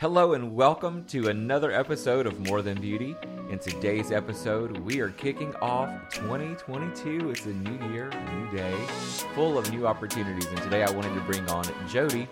Hello and welcome to another episode of More Than Beauty. In today's episode, we are kicking off 2022. It's a new year, new day, full of new opportunities. And today I wanted to bring on Jody.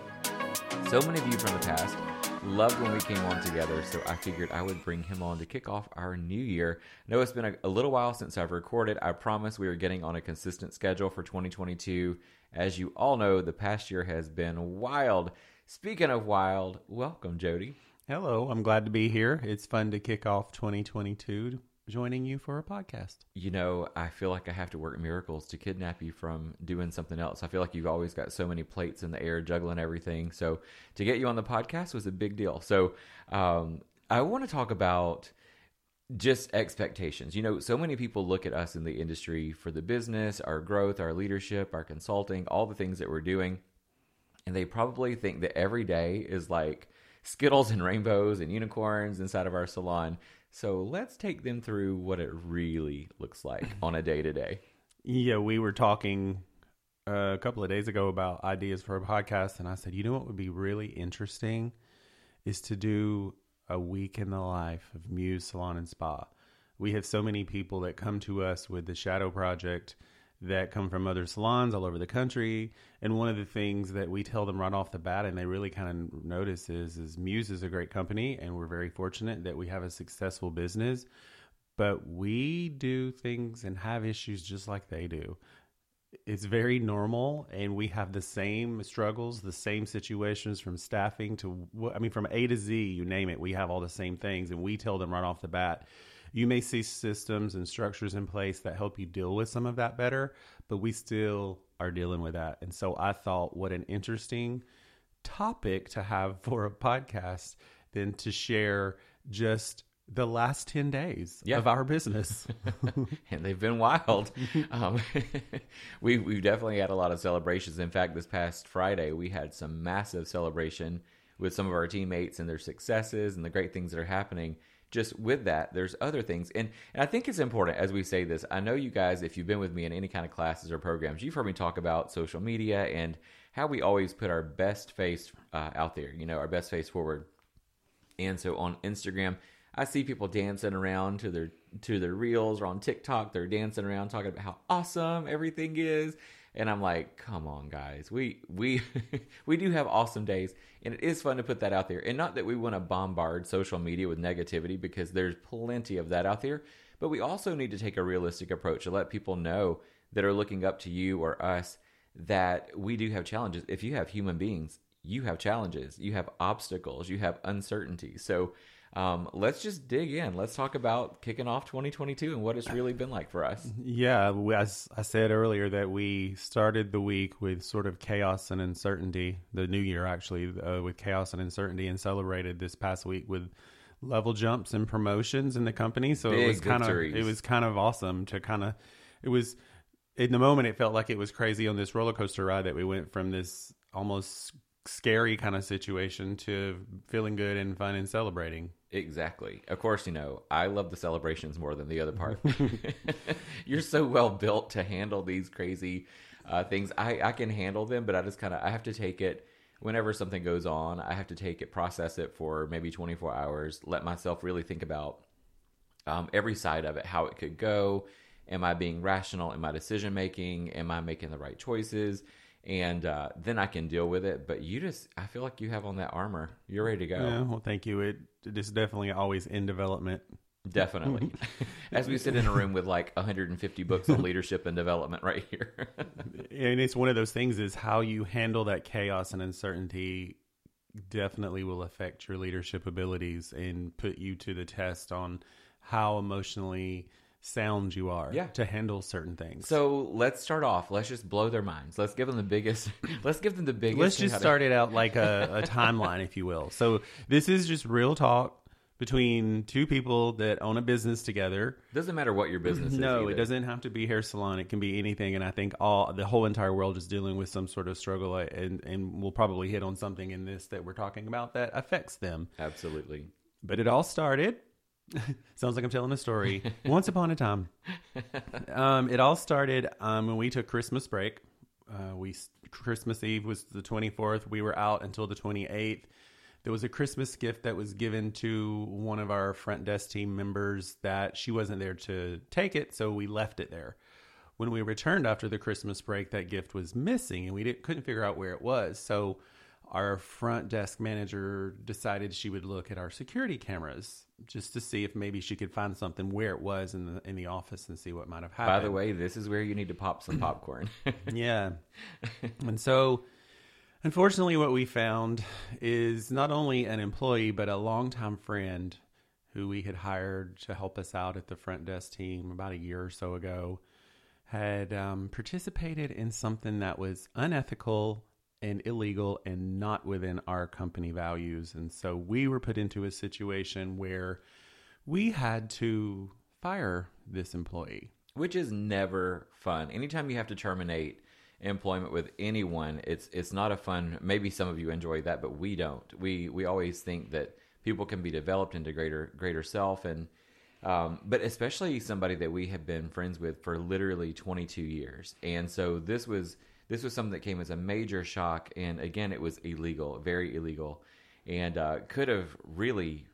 So many of you from the past loved when we came on together, so I figured I would bring him on to kick off our new year. I know it's been a, a little while since I've recorded. I promise we are getting on a consistent schedule for 2022. As you all know, the past year has been wild. Speaking of wild, welcome, Jody. Hello, I'm glad to be here. It's fun to kick off 2022 joining you for a podcast. You know, I feel like I have to work miracles to kidnap you from doing something else. I feel like you've always got so many plates in the air juggling everything. So to get you on the podcast was a big deal. So um, I want to talk about just expectations. You know, so many people look at us in the industry for the business, our growth, our leadership, our consulting, all the things that we're doing. And they probably think that every day is like Skittles and rainbows and unicorns inside of our salon. So let's take them through what it really looks like on a day to day. Yeah, we were talking uh, a couple of days ago about ideas for a podcast, and I said, you know what would be really interesting is to do a week in the life of Muse Salon and Spa. We have so many people that come to us with the Shadow Project that come from other salons all over the country. And one of the things that we tell them right off the bat, and they really kind of notice, is, is Muse is a great company, and we're very fortunate that we have a successful business. But we do things and have issues just like they do. It's very normal, and we have the same struggles, the same situations from staffing to, I mean, from A to Z, you name it, we have all the same things. And we tell them right off the bat, you may see systems and structures in place that help you deal with some of that better, but we still are dealing with that. And so I thought, what an interesting topic to have for a podcast than to share just the last 10 days Yeah. of our business. and they've been wild. Um, we we definitely had a lot of celebrations. In fact, this past Friday we had some massive celebration with some of our teammates and their successes and the great things that are happening. Just with that, there's other things, and, and I think it's important as we say this. I know you guys, if you've been with me in any kind of classes or programs, you've heard me talk about social media and how we always put our best face uh, out there. You know, our best face forward. And so on Instagram, I see people dancing around to their to their reels or on TikTok, they're dancing around talking about how awesome everything is. And I'm like, come on, guys. We we we do have awesome days, and it is fun to put that out there. And not that we want to bombard social media with negativity because there's plenty of that out there, but we also need to take a realistic approach to let people know that are looking up to you or us that we do have challenges. If you have human beings, you have challenges, you have obstacles, you have uncertainty. So um, let's just dig in. Let's talk about kicking off 2022 and what it's really been like for us. Yeah, as I said earlier, that we started the week with sort of chaos and uncertainty. The new year, actually, uh, with chaos and uncertainty, and celebrated this past week with level jumps and promotions in the company. So it was kind of it was kind of awesome to kind of it was in the moment. It felt like it was crazy on this roller coaster ride that we went from this almost scary kind of situation to feeling good and fun and celebrating. Exactly. Of course, you know, I love the celebrations more than the other part. You're so well built to handle these crazy uh, things. I, I can handle them, but I just kind of I have to take it whenever something goes on. I have to take it, process it for maybe 24 hours, let myself really think about um, every side of it, how it could go. Am I being rational in my decision making? Am I making the right choices? And uh, then I can deal with it. But you just, I feel like you have on that armor. You're ready to go. Yeah, well, thank you. It it is definitely always in development. Definitely. As we sit in a room with like 150 books on leadership and development right here. and it's one of those things is how you handle that chaos and uncertainty definitely will affect your leadership abilities and put you to the test on how emotionally sound you are Yeah. to handle certain things. so let's start off. Let's just blow their minds. Let's give them the biggest. Let's give them the biggest. let's just how to- start it out like a, a timeline, if you will. So this is just real talk between two people that own a business together. Doesn't matter what your business is. No, it doesn't have to be hair salon. It can be anything, and I think all the whole entire world is dealing with some sort of struggle, uh, and and we'll probably hit on something in this that we're talking about that affects them. Absolutely. But it all started. sounds like I'm telling a story. Once upon a time, um, it all started um, when we took Christmas break. Uh, we Christmas Eve was the 24th. We were out until the 28th. there was a Christmas gift that was given to one of our front desk team members that she wasn't there to take it, so we left it there. When we returned after the Christmas break, that gift was missing, and we couldn't figure out where it was. So our front desk manager decided she would look at our security cameras just to see if maybe she could find something where it was in the in the office and see what might have happened. By the way, this is where you need to pop some popcorn. yeah. and so unfortunately what we found is not only an employee but a longtime friend who we had hired to help us out at the front desk team about a year or so ago had um, participated in something that was unethical and illegal and not within our company values. And so we were put into a situation where we had to fire this employee. Which is never fun. Anytime you have to terminate employment with anyone, it's it's not a fun. Maybe some of you enjoy that, but we don't. We we always think that people can be developed into greater greater self and um, but especially somebody that we have been friends with for literally 22 years. And so this was this was something that came as a major shock, and again, it was illegal, very illegal, and uh, could have really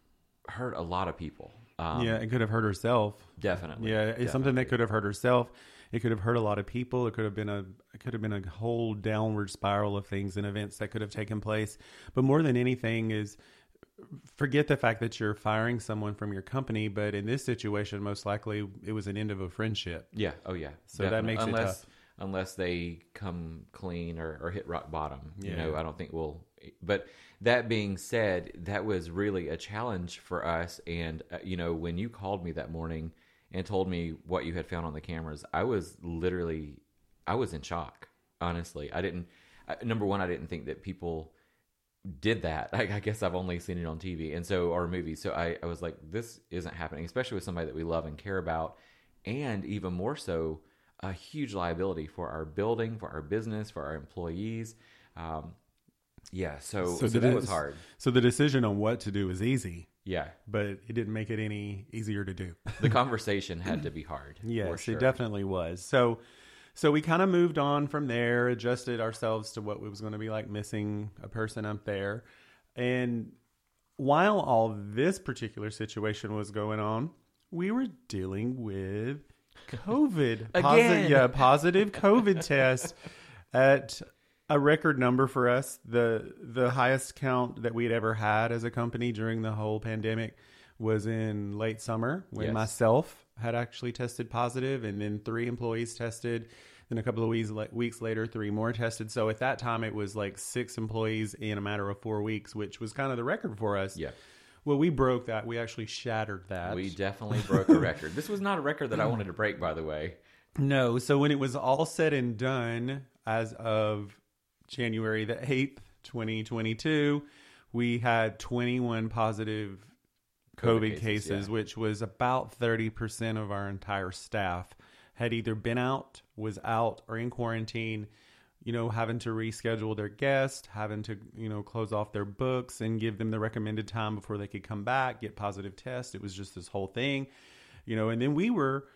hurt a lot of people. Um, yeah, it could have hurt herself. Definitely. Yeah, it's definitely. something that could have hurt herself. It could have hurt a lot of people. It could have been a it could have been a whole downward spiral of things and events that could have taken place. But more than anything is forget the fact that you're firing someone from your company, but in this situation, most likely it was an end of a friendship. Yeah. Oh, yeah. So Definitely. that makes unless, it tough. Unless they come clean or, or hit rock bottom, you know, I don't think we'll. But that being said, that was really a challenge for us. And uh, you know, when you called me that morning and told me what you had found on the cameras, I was literally, I was in shock. Honestly, I didn't. Uh, number one, I didn't think that people did that. I, I, guess I've only seen it on TV and so or movies. So I, I was like, this isn't happening, especially with somebody that we love and care about, and even more so, a huge liability for our building, for our business, for our employees. Um, yeah, so, so, so that was hard. So the decision on what to do was easy. Yeah, but it didn't make it any easier to do. the conversation had to be hard. Yes, sure. it definitely was. So so we kind of moved on from there, adjusted ourselves to what it was going to be like missing a person up there. And while all this particular situation was going on, we were dealing with COVID. Again. yeah, positive COVID test at a record number for us. The the highest count that we'd ever had as a company during the whole pandemic was in late summer when yes. myself had actually tested positive and then three employees tested then a couple of weeks weeks later, three more tested. So at that time, it was like six employees in a matter of four weeks, which was kind of the record for us. Yeah. Well, we broke that. We actually shattered that. We definitely broke a record. This was not a record that I wanted to break, by the way. No. So when it was all said and done, as of January the 8th, 2022, we had 21 positive COVID, COVID cases, cases yeah. which was about 30% of our entire staff had either been out, was out, or in quarantine, you know, having to reschedule their guest, having to, you know, close off their books and give them the recommended time before they could come back, get positive tests. It was just this whole thing, you know, and then we were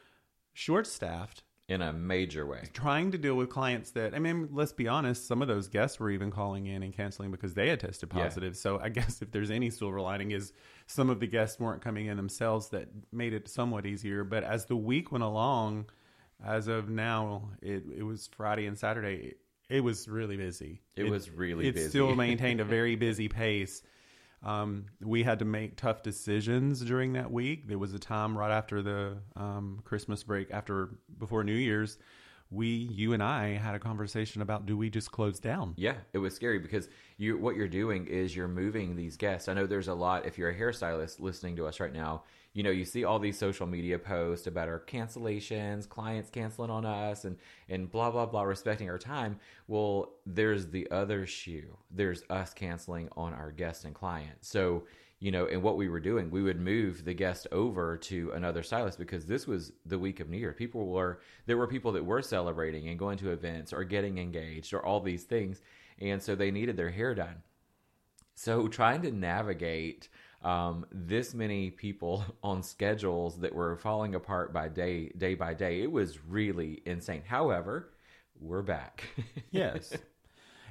short staffed in a major way. Trying to deal with clients that I mean, let's be honest, some of those guests were even calling in and canceling because they had tested positive. Yeah. So I guess if there's any silver lining is some of the guests weren't coming in themselves that made it somewhat easier. But as the week went along, as of now, it it was Friday and Saturday. It was really busy. It, it was really it busy. still maintained a very busy pace. Um, we had to make tough decisions during that week. There was a time right after the um, Christmas break, after before New Year's, we, you and I, had a conversation about do we just close down? Yeah, it was scary because you what you're doing is you're moving these guests. I know there's a lot. If you're a hairstylist listening to us right now, you know, you see all these social media posts about our cancellations, clients canceling on us, and and blah blah blah, respecting our time. Well, there's the other shoe. There's us canceling on our guests and clients. So you know, and what we were doing, we would move the guest over to another stylist because this was the week of New Year. People were there were people that were celebrating and going to events or getting engaged or all these things, and so they needed their hair done. So trying to navigate um, this many people on schedules that were falling apart by day day by day. It was really insane. However, we're back. yes.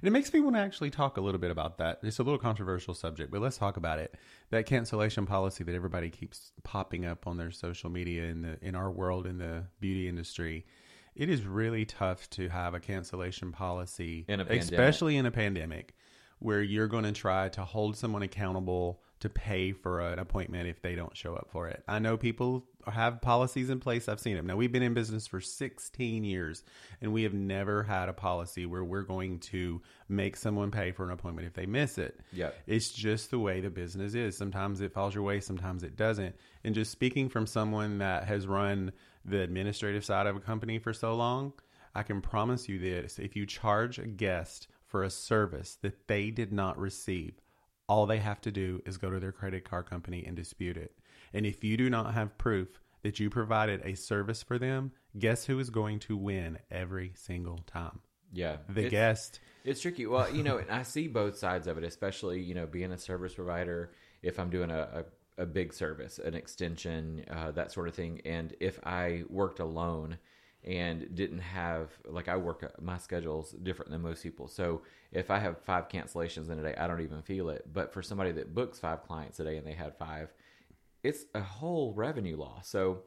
And it makes me want to actually talk a little bit about that. It's a little controversial subject, but let's talk about it. That cancellation policy that everybody keeps popping up on their social media in the in our world in the beauty industry. It is really tough to have a cancellation policy, In a especially in a pandemic, where you're going to try to hold someone accountable to pay for an appointment if they don't show up for it. I know people have policies in place. I've seen them. Now, we've been in business for 16 years and we have never had a policy where we're going to make someone pay for an appointment if they miss it. Yep. It's just the way the business is. Sometimes it falls your way, sometimes it doesn't. And just speaking from someone that has run the administrative side of a company for so long, I can promise you this if you charge a guest for a service that they did not receive, all they have to do is go to their credit card company and dispute it. And if you do not have proof that you provided a service for them, guess who is going to win every single time? Yeah. The It's- guest. It's tricky. Well, you know, and I see both sides of it, especially, you know, being a service provider, if I'm doing a, a, a big service, an extension, uh, that sort of thing. And if I worked alone and didn't have, like, I work, my schedule's different than most people. So if I have five cancellations in a day, I don't even feel it. But for somebody that books five clients a day and they had five, it's a whole revenue loss. So,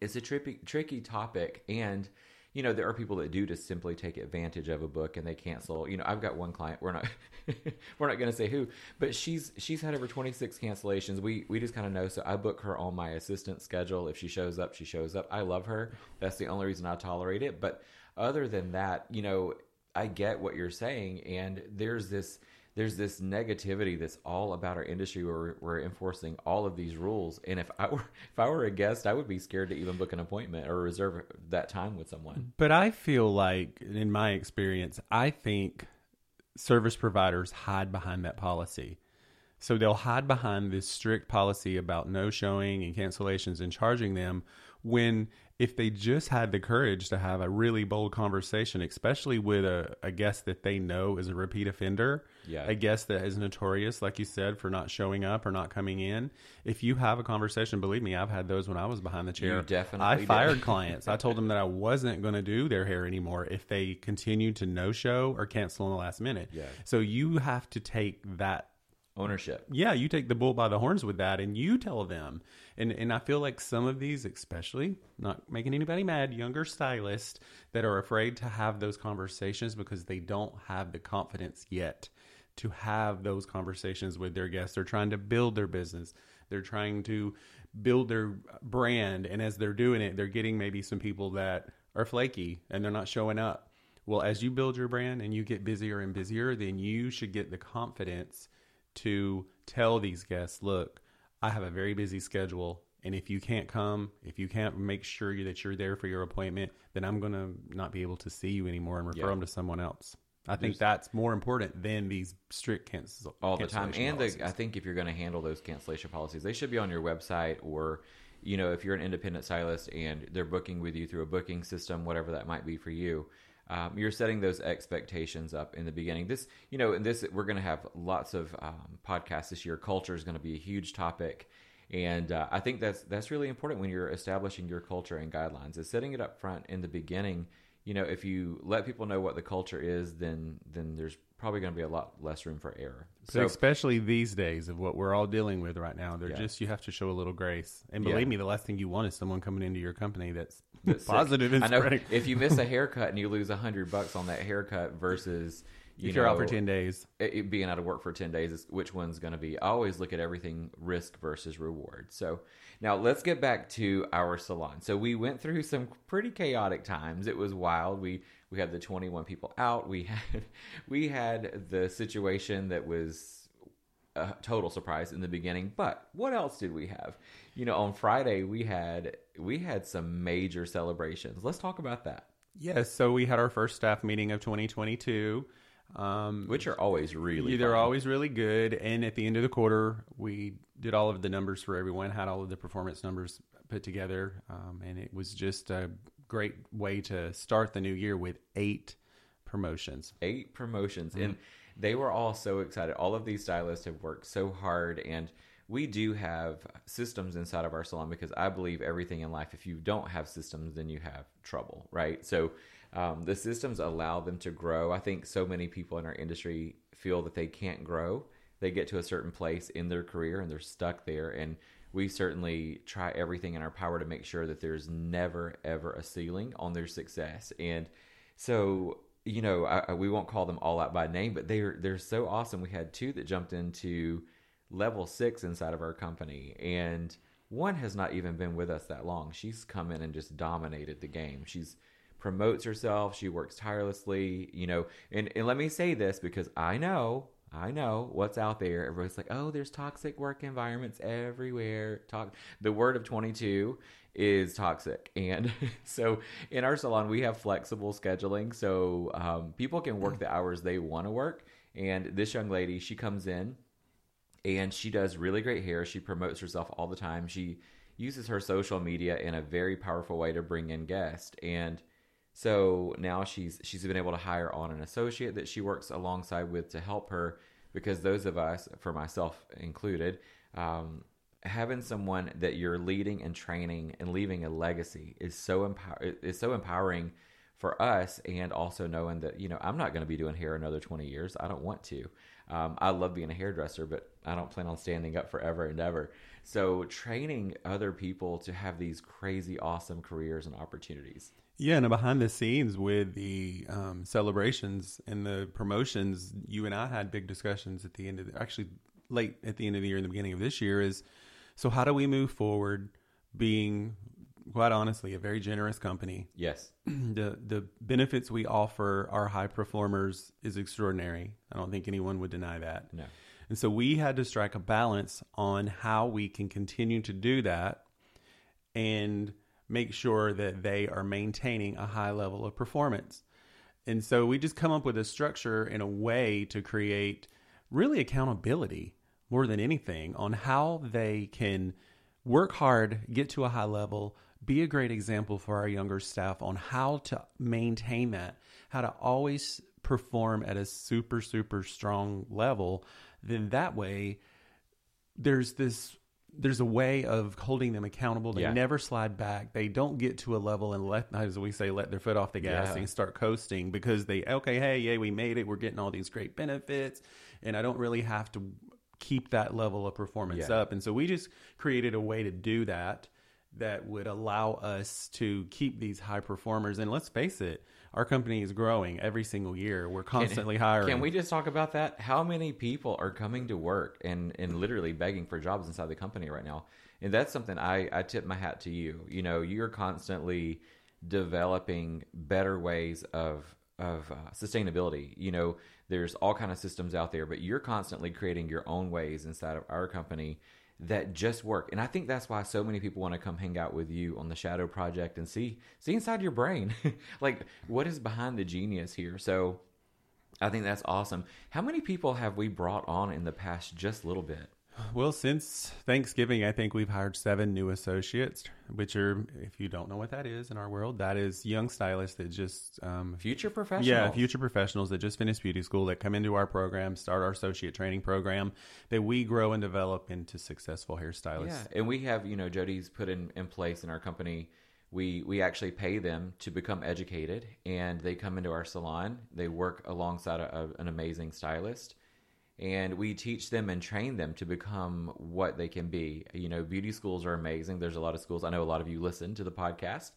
it's a tricky tricky topic and you know there are people that do just simply take advantage of a book and they cancel you know i've got one client we're not we're not going to say who but she's she's had over 26 cancellations. We we just kind of know so i book her on my assistant schedule. If she shows up she shows up. I love her. That's the only reason i tolerate it. But other than that you know i get what you're saying and there's this there's this negativity that's all about our industry where we're, enforcing all of these rules and if i were if i were a guest i would be scared to even book an appointment or reserve that time with someone But I feel like, in my experience, I think service providers hide behind that policy. So they'll hide behind this strict policy about no showing and cancellations and charging them when if they just had the courage to have a really bold conversation, especially with a, a guest that they know is a repeat offender, Yeah. a guest that is notorious, like you said, for not showing up or not coming in. If you have a conversation, believe me, I've had those when I was behind the chair. definitely I did. fired clients. I told them that I wasn't going to do their hair anymore if they continued to no show or cancel in the last minute. Yeah. So you have to take that ownership yeah, you take the bull by the horns with that and you tell them. And and I feel like some of these, especially not making anybody mad, younger stylists that are afraid to have those conversations because they don't have the confidence yet to have those conversations with their guests. They're trying to build their business. They're trying to build their brand and as they're doing it, they're getting maybe some people that are flaky and they're not showing up. Well, as you build your brand and you get busier and busier, then you should get the confidence to tell these guests, look, I have a very busy schedule. And if you can't come, if you can't make sure that you're there for your appointment, then I'm going to not be able to see you anymore and refer Yeah. them to someone else. I think that's more important than these strict cancel all the time. And the. I think if you're going to handle those cancellation policies, they should be on your website or, you know, if you're an independent stylist and they're booking with you through a booking system, whatever that might be for you. Um, you're setting those expectations up in the beginning. This, you know, and this we're going to have lots of um, podcasts this year. Culture is going to be a huge topic, and uh, I think that's that's really important when you're establishing your culture and guidelines. Is setting it up front in the beginning. You know, if you let people know what the culture is, then then there's probably going to be a lot less room for error. So, especially these days of what we're all dealing with right now, they're Yeah. just you have to show a little grace. And Yeah. believe me, the last thing you want is someone coming into your company that's. positive I know spreading. if you miss a haircut and you lose a hundred bucks on that haircut versus you if you're out for ten days, it, it being out of work for 10 days is which one's going to be. I always look at everything risk versus reward. So now let's get back to our salon. So we went through some pretty chaotic times. It was wild. We we had the 21 people out. We had we had the situation that was a total surprise in the beginning but what else did we have you know on friday we had we had some major celebrations let's talk about that yes. So we had our first staff meeting of 2022. Um, which are always really they're fun. always really good. And at the end of the quarter, we did all of the numbers for everyone, had all of the performance numbers put together, um, and it was just a great way to start the new year with eight promotions. eight promotions and they were all so excited all of these stylists have worked so hard and we do have systems inside of our salon because I believe everything in life, if you don't have systems, then you have trouble, right? So um, the systems allow them to grow. I think so many people in our industry feel that they can't grow. They get to a certain place in their career and they're stuck there. And we certainly try everything in our power to make sure that there's never, ever a ceiling on their success. And so, you know, I, we won't call them all out by name, but they're they're so awesome. We had two that jumped into level six inside of our company, and one has not even been with us that long. She's come in and just dominated the game. She's promotes herself. She works tirelessly, you know. And, and let me say this because I know, I know what's out there. Everybody's like, oh, there's toxic work environments everywhere. Talk. The word of 22 is toxic. And so in our salon, we have flexible scheduling. So um, people can work the hours they want to work. And this young lady, she comes in and she does really great hair. She promotes herself all the time. She uses her social media in a very powerful way to bring in guests. And so now she's she's been able to hire on an associate that she works alongside with to help her because those of us, for myself included, um, having someone that you're leading and training and leaving a legacy is so empower is so empowering for us and also knowing that you know I'm not going to be doing hair another 20 years. I don't want to. Um, I love being a hairdresser, but I don't plan on standing up forever and ever. So training other people to have these crazy, awesome careers and opportunities. Yeah, and behind the scenes with the um, celebrations and the promotions, you and I had big discussions at the end of the, actually late at the end of the year and the beginning of this year is so how do we move forward being quite honestly a very generous company? Yes. The the benefits we offer our high performers is extraordinary. I don't think anyone would deny that. No. And so we had to strike a balance on how we can continue to do that and make sure that they are maintaining a high level of performance. And so we just come up with a structure in a way to create really accountability more than anything on how they can work hard, get to a high level, be a great example for our younger staff on how to maintain that, how to always perform at a super, super strong level. Then that way, there's this there's a way of holding them accountable. They yeah. never slide back. They don't get to a level and let, as we say, let their foot off the gas yeah. and start coasting because they, okay, hey, yeah, we made it. We're getting all these great benefits. And I don't really have to keep that level of performance yeah. up. And so we just created a way to do that that would allow us to keep these high performers. And let's face it, our company is growing every single year. We're constantly can, hiring. Can we just talk about that? How many people are coming to work and, and literally begging for jobs inside the company right now? And that's something I, I tip my hat to you. You know, you're constantly developing better ways of of uh, sustainability. You know, there's all kind of systems out there, but you're constantly creating your own ways inside of our company that just work. And I think that's why so many people want to come hang out with you on the Shadow Project and see see inside your brain. like what is behind the genius here. So I think that's awesome. How many people have we brought on in the past just a little bit? Well, since Thanksgiving, I think we've hired seven new associates, which are, if you don't know what that is in our world, that is young stylists that just um, future professionals. Yeah, future professionals that just finished beauty school that come into our program, start our associate training program, that we grow and develop into successful hairstylists. Yeah, and we have, you know, Jody's put in, in place in our company. We we actually pay them to become educated, and they come into our salon. They work alongside a, a, an amazing stylist and we teach them and train them to become what they can be. You know, beauty schools are amazing. There's a lot of schools. I know a lot of you listen to the podcast,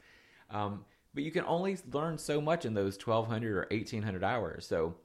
um, but you can only learn so much in those 1,200 or 1,800 hours. So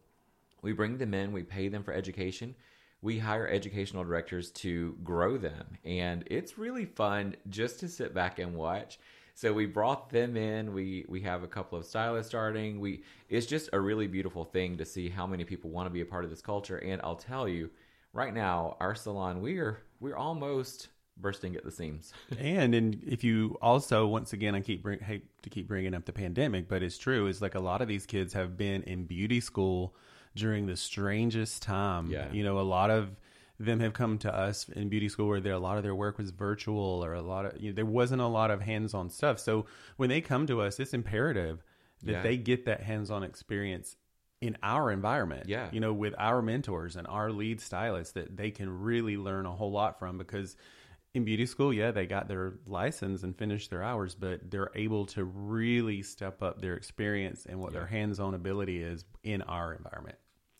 we bring them in, we pay them for education. We hire educational directors to grow them. And it's really fun just to sit back and watch so we brought them in. We we have a couple of stylists starting. We it's just a really beautiful thing to see how many people want to be a part of this culture. And I'll tell you, right now, our salon we're we're almost bursting at the seams. and and if you also once again I keep bring, hate to keep bringing up the pandemic, but it's true. Is like a lot of these kids have been in beauty school during the strangest time. Yeah. You know, a lot of them have come to us in beauty school where there a lot of their work was virtual or a lot of you know, there wasn't a lot of hands-on stuff. So when they come to us, it's imperative that yeah. they get that hands-on experience in our environment. Yeah. You know, with our mentors and our lead stylists that they can really learn a whole lot from because in beauty school, yeah, they got their license and finished their hours, but they're able to really step up their experience and what their hands-on ability is in our environment.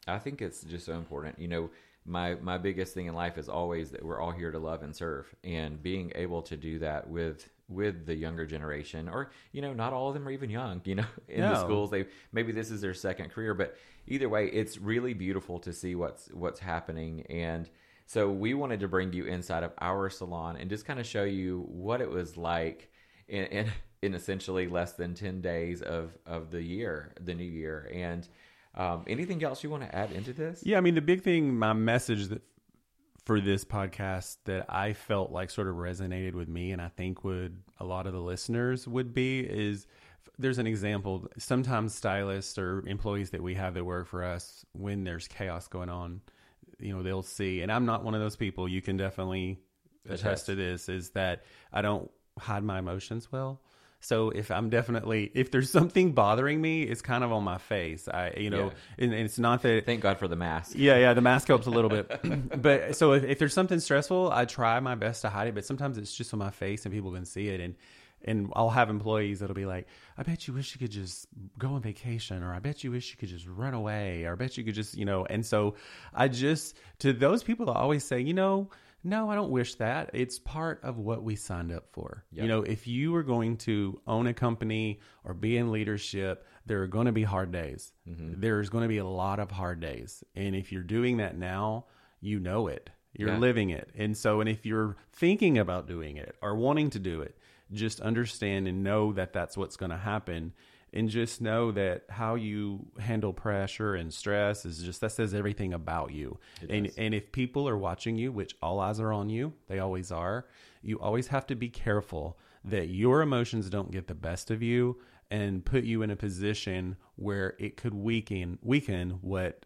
I think it's just so important. You know, my my biggest thing in life is always that we're all here to love and serve, and being able to do that with with the younger generation, or you know, not all of them are even young. You know, in the schools, they maybe this is their second career, but either way, it's really beautiful to see what's what's happening and. So we wanted to bring you inside of our salon and just kind of show you what it was like in, in, in essentially less than 10 days of, of the year, the new year. And um, anything else you want to add into this? Yeah, I mean the big thing, my message that for this podcast that I felt like sort of resonated with me, and I think would a lot of the listeners would be is there's an example. Sometimes stylists or employees that we have that work for us, when there's chaos going on, you know, they'll see. And I'm not one of those people. You can definitely attest Attest. to this. Is that I don't hide my emotions well. So if I'm definitely if there's something bothering me, it's kind of on my face. I you know, and, and it's not that Thank God for the mask. yeah, yeah, the mask helps a little bit. but so if, if there's something stressful, I try my best to hide it, but sometimes it's just on my face and people can see it and and I'll have employees that'll be like, I bet you wish you could just go on vacation or I bet you wish you could just run away or I bet you could just, you know, and so I just to those people I always say, you know, no, I don't wish that. It's part of what we signed up for. Yep. You know, if you are going to own a company or be in leadership, there are going to be hard days. Mm-hmm. There's going to be a lot of hard days. And if you're doing that now, you know it. You're Yeah. living it. And so, and if you're thinking about doing it or wanting to do it, just understand and know that that's what's going to happen. And just know that how you handle pressure and stress is just that says everything about you. And does. and if people are watching you, which all eyes are on you, they always are, you always have to be careful that your emotions don't get the best of you and put you in a position where it could weaken weaken what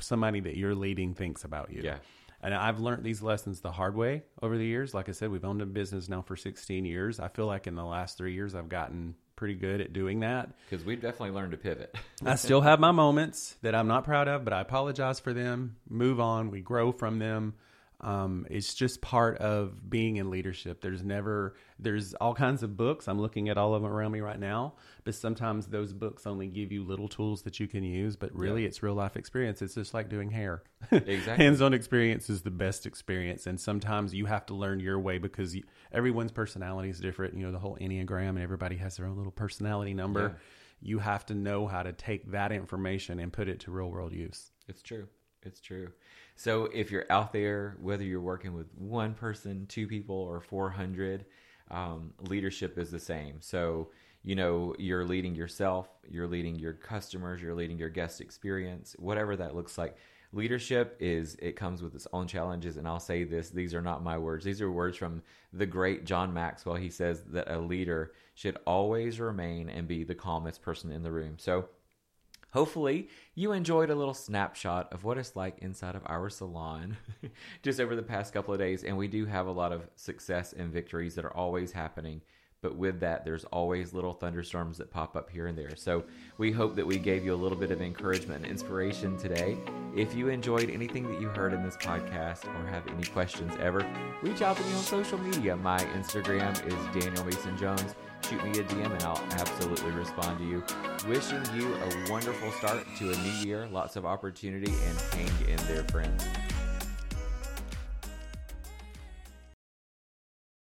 somebody that you're leading thinks about you. Yeah. And I've learned these lessons the hard way over the years. Like I said, we've owned a business now for 16 years. I feel like in the last three years, I've gotten pretty good at doing that. Because we've definitely learned to pivot. I still have my moments that I'm not proud of, but I apologize for them. Move on. We grow from them. Um, it's just part of being in leadership. There's never, there's all kinds of books. I'm looking at all of them around me right now, but sometimes those books only give you little tools that you can use, but really it's real life experience. It's just like doing hair. Exactly. Hands on experience is the best experience. And sometimes you have to learn your way because you, everyone's personality is different. You know, the whole Enneagram and everybody has their own little personality number Yeah. you have to know how to take that information and put it to real world use. It's true. It's true. So if you're out there, whether you're working with one person, two people, or 400, um, leadership is the same. So, you know, you're leading yourself, you're leading your customers, you're leading your guest experience, whatever that looks like. Leadership is, it comes with its own challenges. And I'll say this these are not my words. These are words from the great John Maxwell. He says that a leader should always remain and be the calmest person in the room. So, Hopefully, you enjoyed a little snapshot of what it's like inside of our salon just over the past couple of days. And we do have a lot of success and victories that are always happening. But with that, there's always little thunderstorms that pop up here and there. So we hope that we gave you a little bit of encouragement and inspiration today. If you enjoyed anything that you heard in this podcast or have any questions ever, reach out to me on social media. My Instagram is Daniel Mason Jones shoot me a DM and I'll absolutely respond to you. Wishing you a wonderful start to a new year, lots of opportunity, and hang in there, friends.